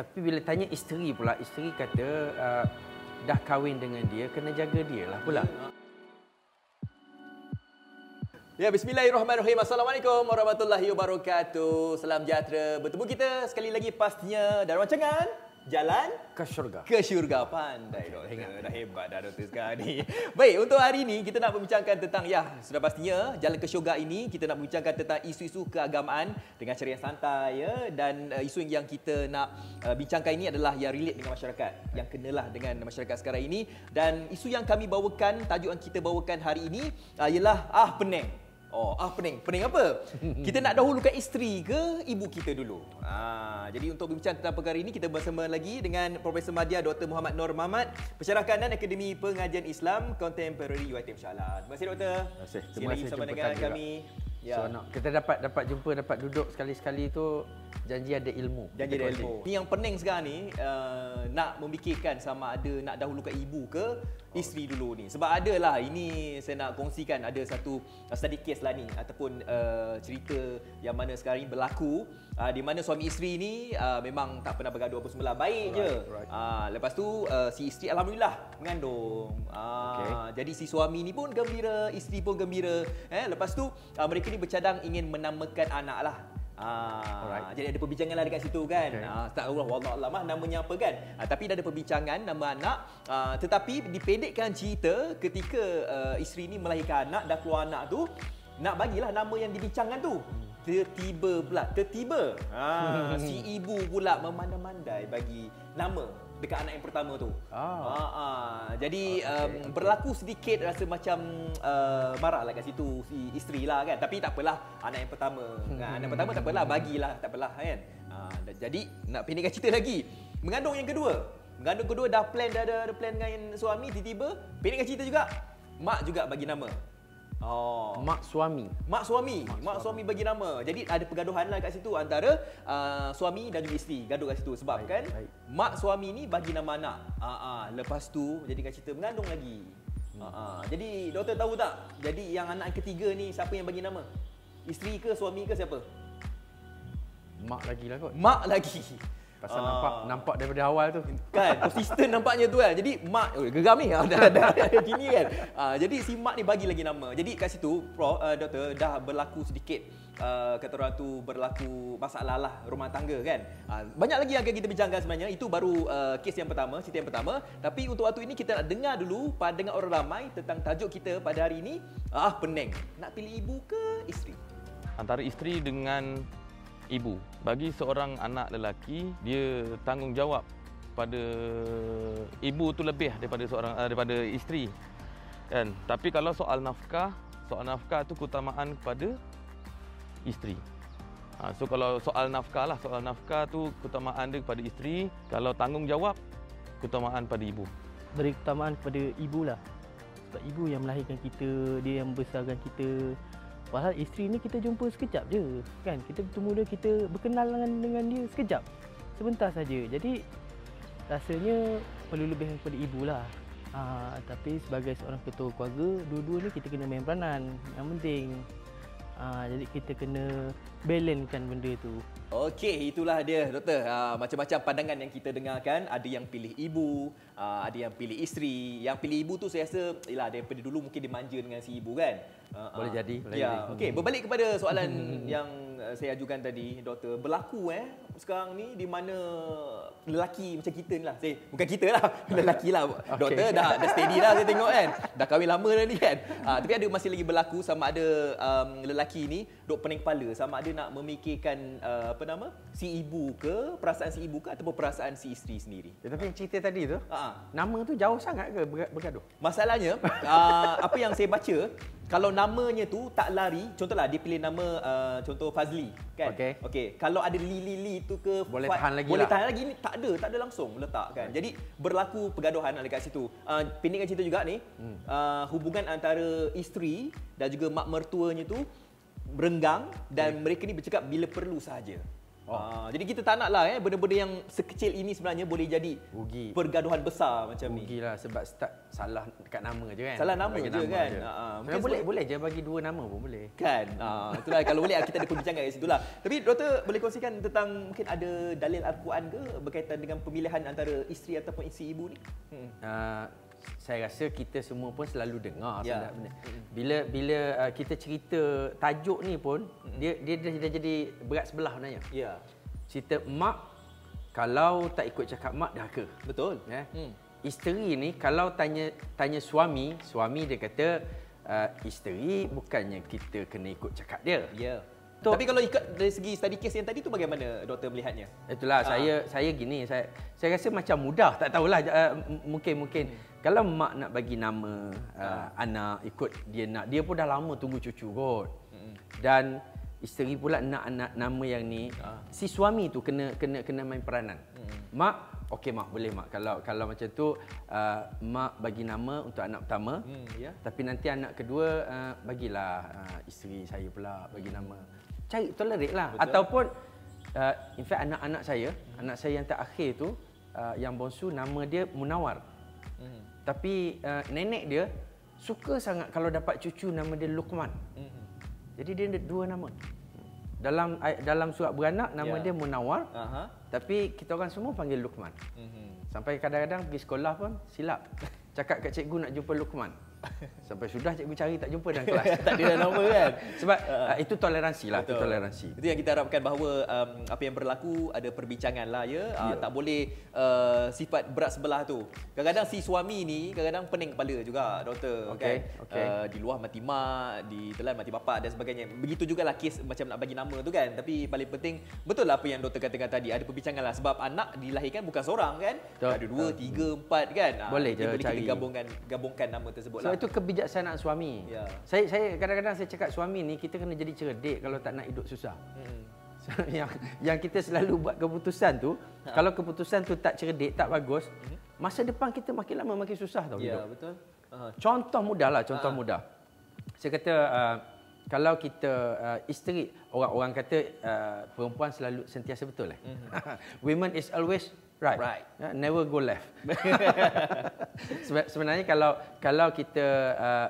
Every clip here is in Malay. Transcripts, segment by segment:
Tapi bila tanya isteri pula, isteri kata uh, dah kahwin dengan dia, kena jaga dia lah pula. Ya, bismillahirrahmanirrahim. Assalamualaikum warahmatullahi wabarakatuh. Salam sejahtera. Bertemu kita sekali lagi pastinya dalam rancangan Jalan Ke syurga. ke syurga. Pandai doktor. Dah hebat dah doktor sekarang ni. Baik, untuk hari ini kita nak membincangkan tentang, ya, sudah pastinya Jalan ke syurga ini kita nak membincangkan tentang isu-isu keagamaan dengan cara yang santai ya dan uh, isu yang kita nak uh, bincangkan ini adalah yang relate dengan masyarakat, yang kenalah dengan masyarakat sekarang ini dan isu yang kami bawakan, tajuk yang kita bawakan hari ini uh, ialah ah pening. Oh, ah pening. Pening apa? Kita nak dahulukan isteri ke ibu kita dulu? Ah, jadi untuk berbincang tentang perkara ini kita bersama lagi dengan Profesor Madya Dr. Muhammad Nur Muhammad, Pensyarah Kanan Akademi Pengajian Islam Contemporary UiTM Shah Terima kasih doktor. Terima kasih. Terima kasih bersama dengan kami kami. Ya. So, nak, kita dapat dapat jumpa, dapat duduk sekali-sekali tu janji ada ilmu. Janji ada ilmu. Ni yang pening sekarang ni uh, nak memikirkan sama ada nak dahulukan ibu ke isteri dulu ni. Sebab ada lah ini saya nak kongsikan ada satu uh, study case lah ni ataupun uh, cerita yang mana sekarang ni berlaku uh, di mana suami isteri ni uh, memang tak pernah bergaduh apa semua lah. Baik je. right. Uh, lepas tu uh, si isteri alhamdulillah mengandung. Uh, Jadi si suami ni pun gembira, isteri pun gembira. Eh lepas tu uh, mereka ni bercadang ingin menamakan anak lah. Ah, Alright. jadi ada perbincangan lah dekat situ kan. Okay. Ah, tak Allah wallah alam lah namanya apa kan. Ah, tapi dah ada perbincangan nama anak. Ah, tetapi dipendekkan cerita ketika uh, isteri ni melahirkan anak dah keluar anak tu nak bagilah nama yang dibincangkan tu. Tertiba pula, tertiba. Ah, si ibu pula memandai-mandai bagi nama dekat anak yang pertama tu. Ah. Ah, ah. Jadi Oh, um, berlaku sedikit rasa macam uh, marah lah kat situ si isteri lah kan. Tapi tak apalah anak yang pertama. Kan? Anak yang pertama tak apalah bagilah tak apalah kan. Uh, jadi nak pendekkan cerita lagi. Mengandung yang kedua. Mengandung kedua dah plan dah ada, ada plan dengan suami tiba-tiba pendekkan cerita juga. Mak juga bagi nama. Oh. Mak suami. Mak suami, mak, mak suami bagi nama. Jadi ada pergaduhan lah kat situ antara uh, suami dan juga isteri gaduh kat situ sebab Baik, kan baik. mak suami ni bagi nama anak. Ah ah lepas tu jadi kat cerita mengandung lagi. Ah ah jadi doktor tahu tak? Jadi yang anak ketiga ni siapa yang bagi nama? Isteri ke suami ke siapa? Mak lagi lah kot. Mak lagi. Pasal Ah. nampak nampak daripada awal tu. Kan konsisten nampaknya tu kan. Jadi mak oh, geram ni dah dah, dah, dah gini kan. Ah, jadi si mak ni bagi lagi nama. Jadi kat situ prof uh, doktor dah berlaku sedikit uh, kata orang tu berlaku masalah lah rumah tangga kan. Ah, banyak lagi yang akan kita bincangkan sebenarnya. Itu baru uh, kes yang pertama, cerita yang pertama. Tapi untuk waktu ini kita nak dengar dulu pandangan orang ramai tentang tajuk kita pada hari ini. Ah pening. Nak pilih ibu ke isteri? antara isteri dengan ibu. Bagi seorang anak lelaki, dia tanggungjawab pada ibu tu lebih daripada seorang uh, daripada isteri. Kan? Tapi kalau soal nafkah, soal nafkah tu keutamaan kepada isteri. Ha, so kalau soal nafkah lah, soal nafkah tu keutamaan dia kepada isteri. Kalau tanggungjawab, keutamaan pada ibu. beri keutamaan kepada ibu lah sebab ibu yang melahirkan kita dia yang membesarkan kita padahal isteri ni kita jumpa sekejap je kan? Kita bertemu dia kita berkenal dengan dengan dia sekejap. Sebentar saja. Jadi rasanya perlu lebih kepada ibu lah. Ha, tapi sebagai seorang ketua keluarga dua-dua ni kita kena main peranan. Yang penting ha, jadi kita kena balancekan benda tu Okey, itulah dia doktor. Uh, macam-macam pandangan yang kita dengarkan. Ada yang pilih ibu, uh, ada yang pilih isteri. Yang pilih ibu tu saya rasa, yalah daripada dulu mungkin dimanja dengan si ibu kan. Uh, Boleh jadi, ya, okey. Berbalik kepada soalan yang uh, saya ajukan tadi, doktor. Berlaku eh sekarang ni di mana lelaki macam kita ni lah. Saya, bukan kita lah, lelaki lah. Doktor dah, dah steady dah saya tengok kan. Dah kahwin lama dah ni kan. Uh, tapi ada masih lagi berlaku sama ada um, lelaki ni duk pening kepala sama ada nak memikirkan uh, apa nama si ibu ke perasaan si ibu ke ataupun perasaan si isteri sendiri. Ya, tapi yang cerita tadi tu, Ha. nama tu jauh sangat ke berga- bergaduh? Masalahnya uh, apa yang saya baca kalau namanya tu tak lari contohlah dia pilih nama uh, contoh Fazli kan Okey. okey kalau ada Lili Li tu ke Boleh Fa- tahan lagi boleh lah. tahan lagi ni tak ada tak ada langsung letak kan jadi berlaku pergaduhan dekat situ uh, pendekkan cerita juga ni hmm. uh, hubungan antara isteri dan juga mak mertuanya tu berenggang dan mereka ni bercakap bila perlu sahaja Oh. Uh, jadi kita tak nak lah eh benda-benda yang sekecil ini sebenarnya boleh jadi Rugi. pergaduhan besar macam ni. Rugi lah sebab start salah kat nama je kan. Salah nama Bagi je kan. je. Ha, ha. Mungkin boleh boleh je bagi dua nama pun boleh. Kan? Uh, itulah kalau boleh kita ada perbincangan kat situ lah. Tapi doktor boleh kongsikan tentang mungkin ada dalil Al-Quran ke berkaitan dengan pemilihan antara isteri ataupun isteri ibu ni? Hmm. Uh, saya rasa kita semua pun selalu dengar Ya. yeah. benda. Bila bila uh, kita cerita tajuk ni pun dia dia dah, dah jadi berat sebelah sebenarnya. Ya. Cerita mak kalau tak ikut cakap mak dah ke. Betul. Ya. Hmm. Isteri ni kalau tanya tanya suami, suami dia kata uh, isteri bukannya kita kena ikut cakap dia. Ya. Tok- Tapi kalau ikut dari segi study case yang tadi tu bagaimana doktor melihatnya? Itulah Ah. saya saya gini saya saya rasa macam mudah tak tahulah uh, mungkin mungkin Hmm. kalau mak nak bagi nama uh, anak ikut dia nak dia pun dah lama tunggu cucu kot. Hmm. Dan isteri pula nak anak nama yang ni Ah. si suami tu kena kena kena main peranan. Hmm. Mak okey mak boleh mak kalau kalau macam tu uh, mak bagi nama untuk anak pertama. Hmm, ya. Tapi nanti anak kedua uh, bagilah uh, isteri saya pula bagi nama. Cari tolerate lah. Betul. Ataupun uh, in fact anak-anak saya, anak saya yang terakhir tu uh, yang bonsu nama dia Munawar. Hmm. Tapi uh, nenek dia suka sangat kalau dapat cucu nama dia Luqman. Hmm. Jadi dia ada dua nama. Dalam dalam surat beranak nama Ya. dia Munawar, Aha. tapi kita orang semua panggil Luqman. Hmm. Sampai kadang-kadang pergi sekolah pun silap. Cakap kat cikgu nak jumpa Luqman. Sampai sudah cikgu cari tak jumpa dalam kelas. tak ada dah nama kan? Sebab uh, itu toleransi lah, itu toleransi. Itu yang kita harapkan bahawa um, apa yang berlaku ada perbincangan lah ya. Uh, tak boleh uh, sifat berat sebelah tu. Kadang-kadang si suami ni kadang-kadang pening kepala juga doktor Okey, kan. okey. Uh, di luar mati mak, di telan mati bapak dan sebagainya. Begitu jugalah kes macam nak bagi nama tu kan. Tapi paling penting betul lah apa yang doktor katakan tadi. Ada perbincangan lah sebab anak dilahirkan bukan seorang kan. Betul, Ada dua, tiga, empat kan. Ah, Boleh dia je boleh kita cari. gabungkan gabungkan nama tersebut So lah. Itu kebijaksanaan suami. Ya. Saya saya kadang-kadang saya cakap suami ni kita kena jadi cerdik kalau tak nak hidup susah. Hmm. So, yang yang kita selalu buat keputusan tu, Ha. kalau keputusan tu tak cerdik, tak bagus, masa depan kita makin lama makin susah tau Ya, hidup. betul. Uh, Contoh mudah lah, contoh Ah. mudah. Saya kata uh, kalau kita uh, isteri orang-orang kata uh, perempuan selalu sentiasa betul eh. Women is always right. Right. Uh, never go left. Sebe- Sebenarnya kalau kalau kita uh,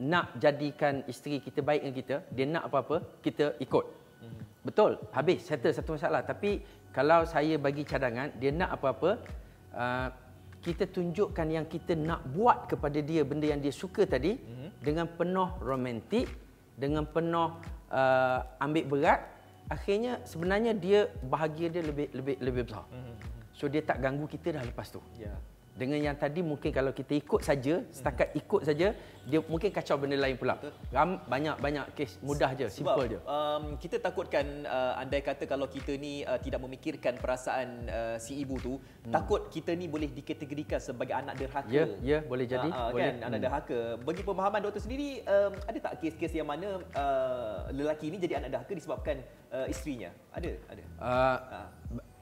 nak jadikan isteri kita baik dengan kita, dia nak apa-apa, kita ikut. Mhm. Betul, habis settle satu masalah. Tapi kalau saya bagi cadangan, dia nak apa-apa, uh, kita tunjukkan yang kita nak buat kepada dia benda yang dia suka tadi mm-hmm. dengan penuh romantik, dengan penuh uh, ambil berat, akhirnya sebenarnya dia bahagia dia lebih lebih lebih besar. Mm-hmm. So dia tak ganggu kita dah lepas tu. ya. Dengan yang tadi mungkin kalau kita ikut saja, setakat ikut saja, dia mungkin kacau benda lain pula. Ram, banyak-banyak kes mudah je, Sebab simple je. Um, kita takutkan uh, andai kata kalau kita ni uh, tidak memikirkan perasaan uh, si ibu tu, hmm. takut kita ni boleh dikategorikan sebagai anak derhaka. Ya, ya, boleh jadi, Uh, uh, boleh. Kan, anak Hmm. derhaka. Bagi pemahaman doktor sendiri, um, ada tak kes-kes yang mana uh, lelaki ni jadi anak derhaka disebabkan uh, isterinya? Ada, ada. Uh, Ah.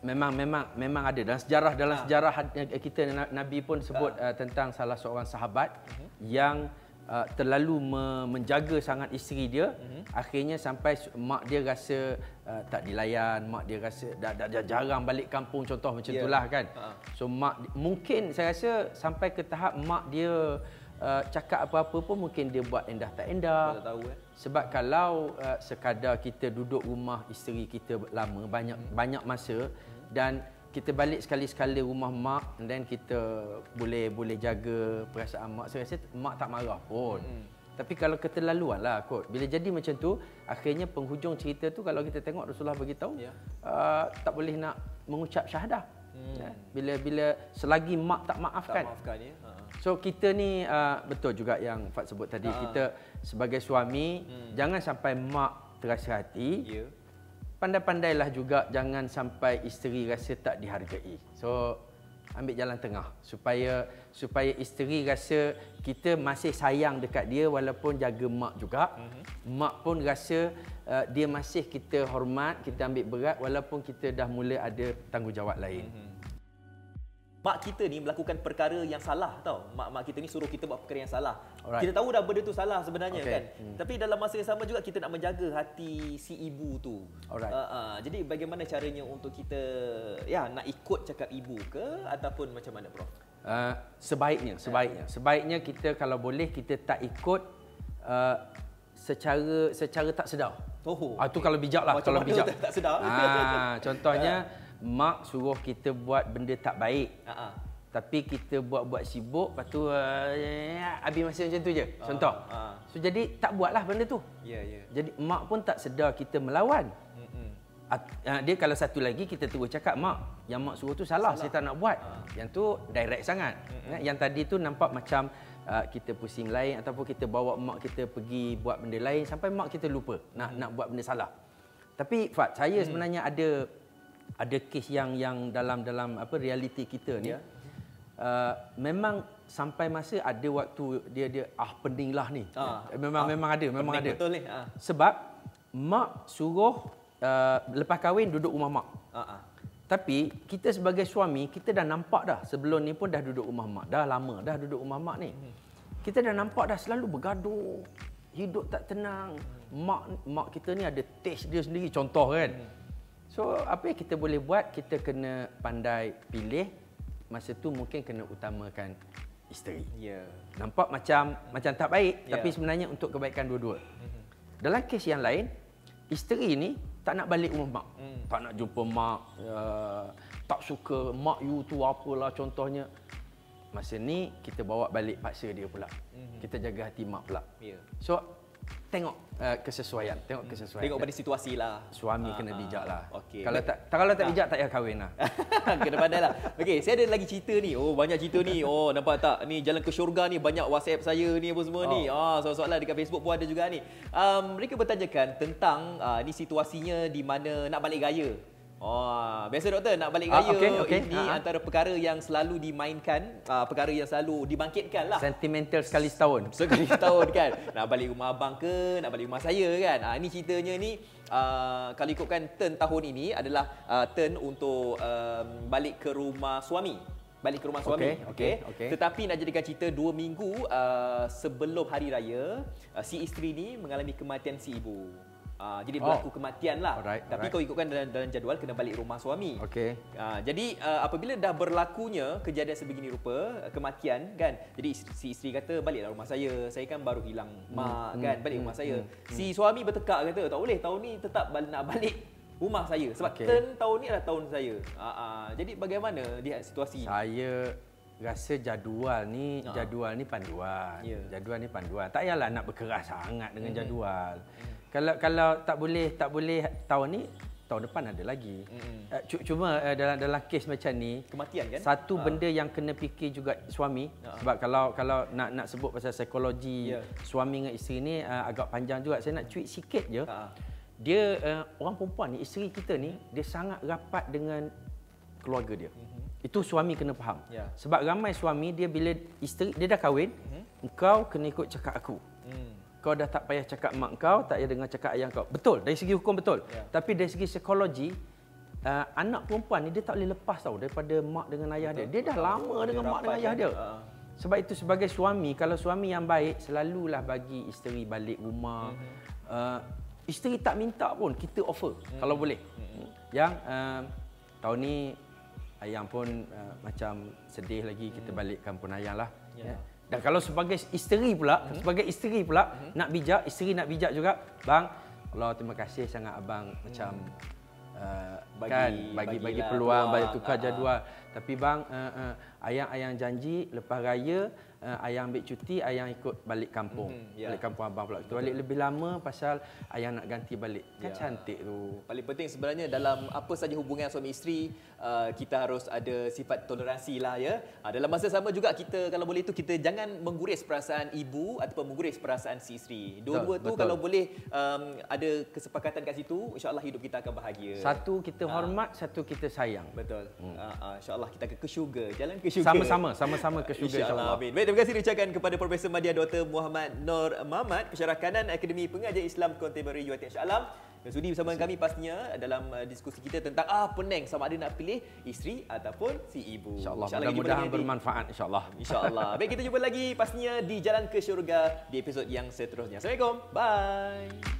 Memang memang memang ada dalam sejarah dalam Ah. sejarah had- eh, kita na- Nabi pun sebut uh, tentang salah seorang sahabat Mhm. yang uh, terlalu me- menjaga sangat isteri dia Mhm. akhirnya sampai mak dia rasa uh, tak dilayan mak dia rasa dah, dah, dah jarang balik kampung contoh macam Ya. itulah kan Ah. so mak mungkin saya rasa sampai ke tahap mak dia uh, cakap apa-apa pun mungkin dia buat endah tak endah Tak tahu eh. Sebab kalau uh, sekadar kita duduk rumah isteri kita lama banyak hmm. banyak masa hmm. dan kita balik sekali-sekala rumah mak and then kita boleh boleh jaga perasaan mak saya rasa mak tak marah pun. Hmm. Tapi kalau keterlaluan lah kot. Bila jadi macam tu, akhirnya penghujung cerita tu kalau kita tengok Rasulullah beritahu, Ya. uh, tak boleh nak mengucap syahadah. Hmm. Ya. Bila bila selagi mak tak Tak maafkan. maafkan ya. Ha. So kita ni uh, betul juga yang Fat sebut tadi Ha. kita sebagai suami hmm. jangan sampai mak terasa hati. Ya. Pandai-pandailah juga jangan sampai isteri rasa tak dihargai. So ambil jalan tengah supaya supaya isteri rasa kita masih sayang dekat dia walaupun jaga mak juga. Mm-hmm. Mak pun rasa uh, dia masih kita hormat, kita ambil berat walaupun kita dah mula ada tanggungjawab lain. Mm-hmm. mak kita ni melakukan perkara yang salah tau. Mak-mak kita ni suruh kita buat perkara yang salah. Alright. Kita tahu dah benda tu salah sebenarnya Okay. kan. Hmm. Tapi dalam masa yang sama juga kita nak menjaga hati si ibu tu. Alright. Uh, uh, jadi bagaimana caranya untuk kita ya nak ikut cakap ibu ke ataupun macam mana Prof? Uh, sebaiknya, sebaiknya. Sebaiknya kita kalau boleh kita tak ikut uh, secara secara tak sedar. Oh. Ah tu kalau bijak lah, Macam kalau bijak. tak- tak sedar? Ah contohnya mak suruh kita buat benda tak baik. Ah. Tapi kita buat-buat sibuk, lepas tu uh, habis masa macam tu je. Contoh. ah. So jadi tak buatlah benda tu. Ya, ya. Jadi mak pun tak sedar kita melawan. Ah, Dia kalau satu lagi kita terus cakap mak, yang mak suruh tu salah, saya tak nak buat. Yang tu direct sangat. Mm-hmm. Yang tadi tu nampak macam uh, kita pusing lain ataupun kita bawa mak kita pergi buat benda lain sampai mak kita lupa nak nak buat benda salah. Tapi Fat, saya sebenarnya ada ada kes yang yang dalam dalam apa realiti kita ni. Ya. Uh, memang sampai masa ada waktu dia dia ah pening lah ni. Ah. Memang Ah, memang ada, memang ada. betul ni, ah. Sebab mak suruh uh, lepas kahwin duduk rumah mak. Ah. Tapi kita sebagai suami kita dah nampak dah sebelum ni pun dah duduk rumah mak. Dah lama dah duduk rumah mak ni. Kita dah nampak dah selalu bergaduh. Hidup tak tenang. Mak mak kita ni ada taste dia sendiri contoh kan. So apa yang kita boleh buat kita kena pandai pilih masa tu mungkin kena utamakan isteri. Ya. Nampak macam macam tak baik Ya. tapi sebenarnya untuk kebaikan dua-dua. Dalam kes yang lain, isteri ni tak nak balik rumah mak. Hmm. Tak nak jumpa mak, uh, tak suka mak you tu apalah contohnya. Masa ni kita bawa balik paksa dia pula. Kita jaga hati mak pula. Ya. So tengok uh, kesesuaian, tengok kesesuaian. Tengok pada situasi lah. suami Ah, kena ah, bijak lah. Okey. Kalau tak kalau tak bijak tak payah kahwin lah. Kena pandai lah. Okey, saya ada lagi cerita ni. Oh, banyak cerita ni. Oh, nampak tak? Ni jalan ke syurga ni banyak WhatsApp saya ni apa semua oh. ni. Ah, soalan-soalan dekat Facebook pun ada juga ni. Um, mereka bertanyakan tentang uh, ni situasinya di mana nak balik gaya. Oh, biasa doktor nak balik Ah, gaya okey, okey. ini Ah, ah. antara perkara yang selalu dimainkan, uh, perkara yang selalu dibangkitkan lah. Sentimental sekali setahun. Sekali setahun kan Nak balik rumah abang ke Nak balik rumah saya kan ha, Ini ceritanya ni uh, Kalau ikutkan turn tahun ini Adalah uh, turn untuk um, Balik ke rumah suami Balik ke rumah suami Okey, okey, okey. Tetapi nak jadikan cerita Dua minggu uh, Sebelum hari raya uh, Si isteri ni Mengalami kematian si ibu uh, Jadi berlaku Oh. kematian lah Alright, Tapi alright. kau ikutkan dalam, dalam jadual Kena balik rumah suami Okey. Ha, jadi uh, apabila dah berlakunya kejadian sebegini rupa, uh, kematian kan. Jadi isteri, si isteri kata baliklah rumah saya. Saya kan baru hilang mak kan, balik rumah saya. Si suami bertekak kata tak boleh tahun ni tetap nak balik rumah saya sebab Okey. turn tahun ni adalah tahun saya. Ha, ha, jadi bagaimana lihat situasi ni? Saya rasa jadual ni Ha. jadual ni panduan. Ya. Jadual ni panduan. Tak payahlah nak berkeras sangat dengan jadual. Kalau kalau tak boleh tak boleh tahun ni tahun depan ada lagi. Mm-mm. Uh, cu- cuma uh, dalam dalam kes macam ni Kematian kan? Satu Ha. benda yang kena fikir juga suami Ha. sebab kalau kalau nak nak sebut pasal psikologi Ya. suami dengan isteri ni uh, agak panjang juga. Saya nak tweet sikit je. Ha. Dia uh, orang perempuan ni isteri kita ni dia sangat rapat dengan keluarga dia. Itu suami kena faham. Ya. Sebab ramai suami dia bila isteri dia dah kahwin, engkau kena ikut cakap aku. Kau dah tak payah cakap mak kau, tak payah dengar cakap ayah kau. Betul, dari segi hukum betul. Ya. Tapi dari segi psikologi, uh, anak perempuan ni dia tak boleh lepas tau daripada mak dengan ayah dia. Dia dah lama dengan mak dengan ayah kan? dia. Ha. Sebab itu sebagai suami, kalau suami yang baik, selalulah bagi isteri balik rumah. Mhm. Uh, isteri tak minta pun, kita offer Mhm. kalau boleh. Yang uh, tahun ni Ayang pun uh, macam sedih lagi kita balik kampung Ayang lah. Mhm. Ya. Dan kalau sebagai isteri pula, sebagai isteri pula nak bijak, isteri nak bijak juga, bang, Allah terima kasih sangat abang macam uh, Bagi- kan bagi bagi peluang, bagi peluang, tukar ah, ah. jadual. Tapi bang, uh, uh, ayang-ayang janji lepas raya uh, ayang ambil cuti, ayang ikut balik kampung. Mhm, ya. Balik kampung abang pula. Kita balik lebih lama pasal ayang nak ganti balik. Kan Ya. cantik tu. Paling penting sebenarnya dalam apa saja hubungan suami isteri uh, kita harus ada sifat toleransi lah ya. Uh, dalam masa sama juga kita kalau boleh tu kita jangan mengguris perasaan ibu ataupun mengguris perasaan si isteri. Dua-dua tu Betul, kalau boleh um, ada kesepakatan kat situ insya-Allah hidup kita akan bahagia. Satu kita Ah. Hormat, satu kita sayang. Betul. Hmm. Uh, uh, insya-Allah kita akan ke syurga, jalan ke syurga. Sama-sama, sama-sama ke syurga InsyaAllah. Amin. Baik, terima kasih diucapkan kepada Profesor Madya Dr. Muhammad Nur Muhammad, Pensyarah Kanan Akademi Pengajian Islam Contemporary UiTM Shah Alam. Dan sudi bersama kami pastinya dalam uh, diskusi kita tentang ah pening sama ada nak pilih isteri ataupun si ibu. InsyaAllah. jumpa Mudah-mudahan bermanfaat insyaAllah. InsyaAllah. Baik, kita jumpa lagi pastinya di Jalan ke Syurga di episod yang seterusnya. Assalamualaikum. Bye.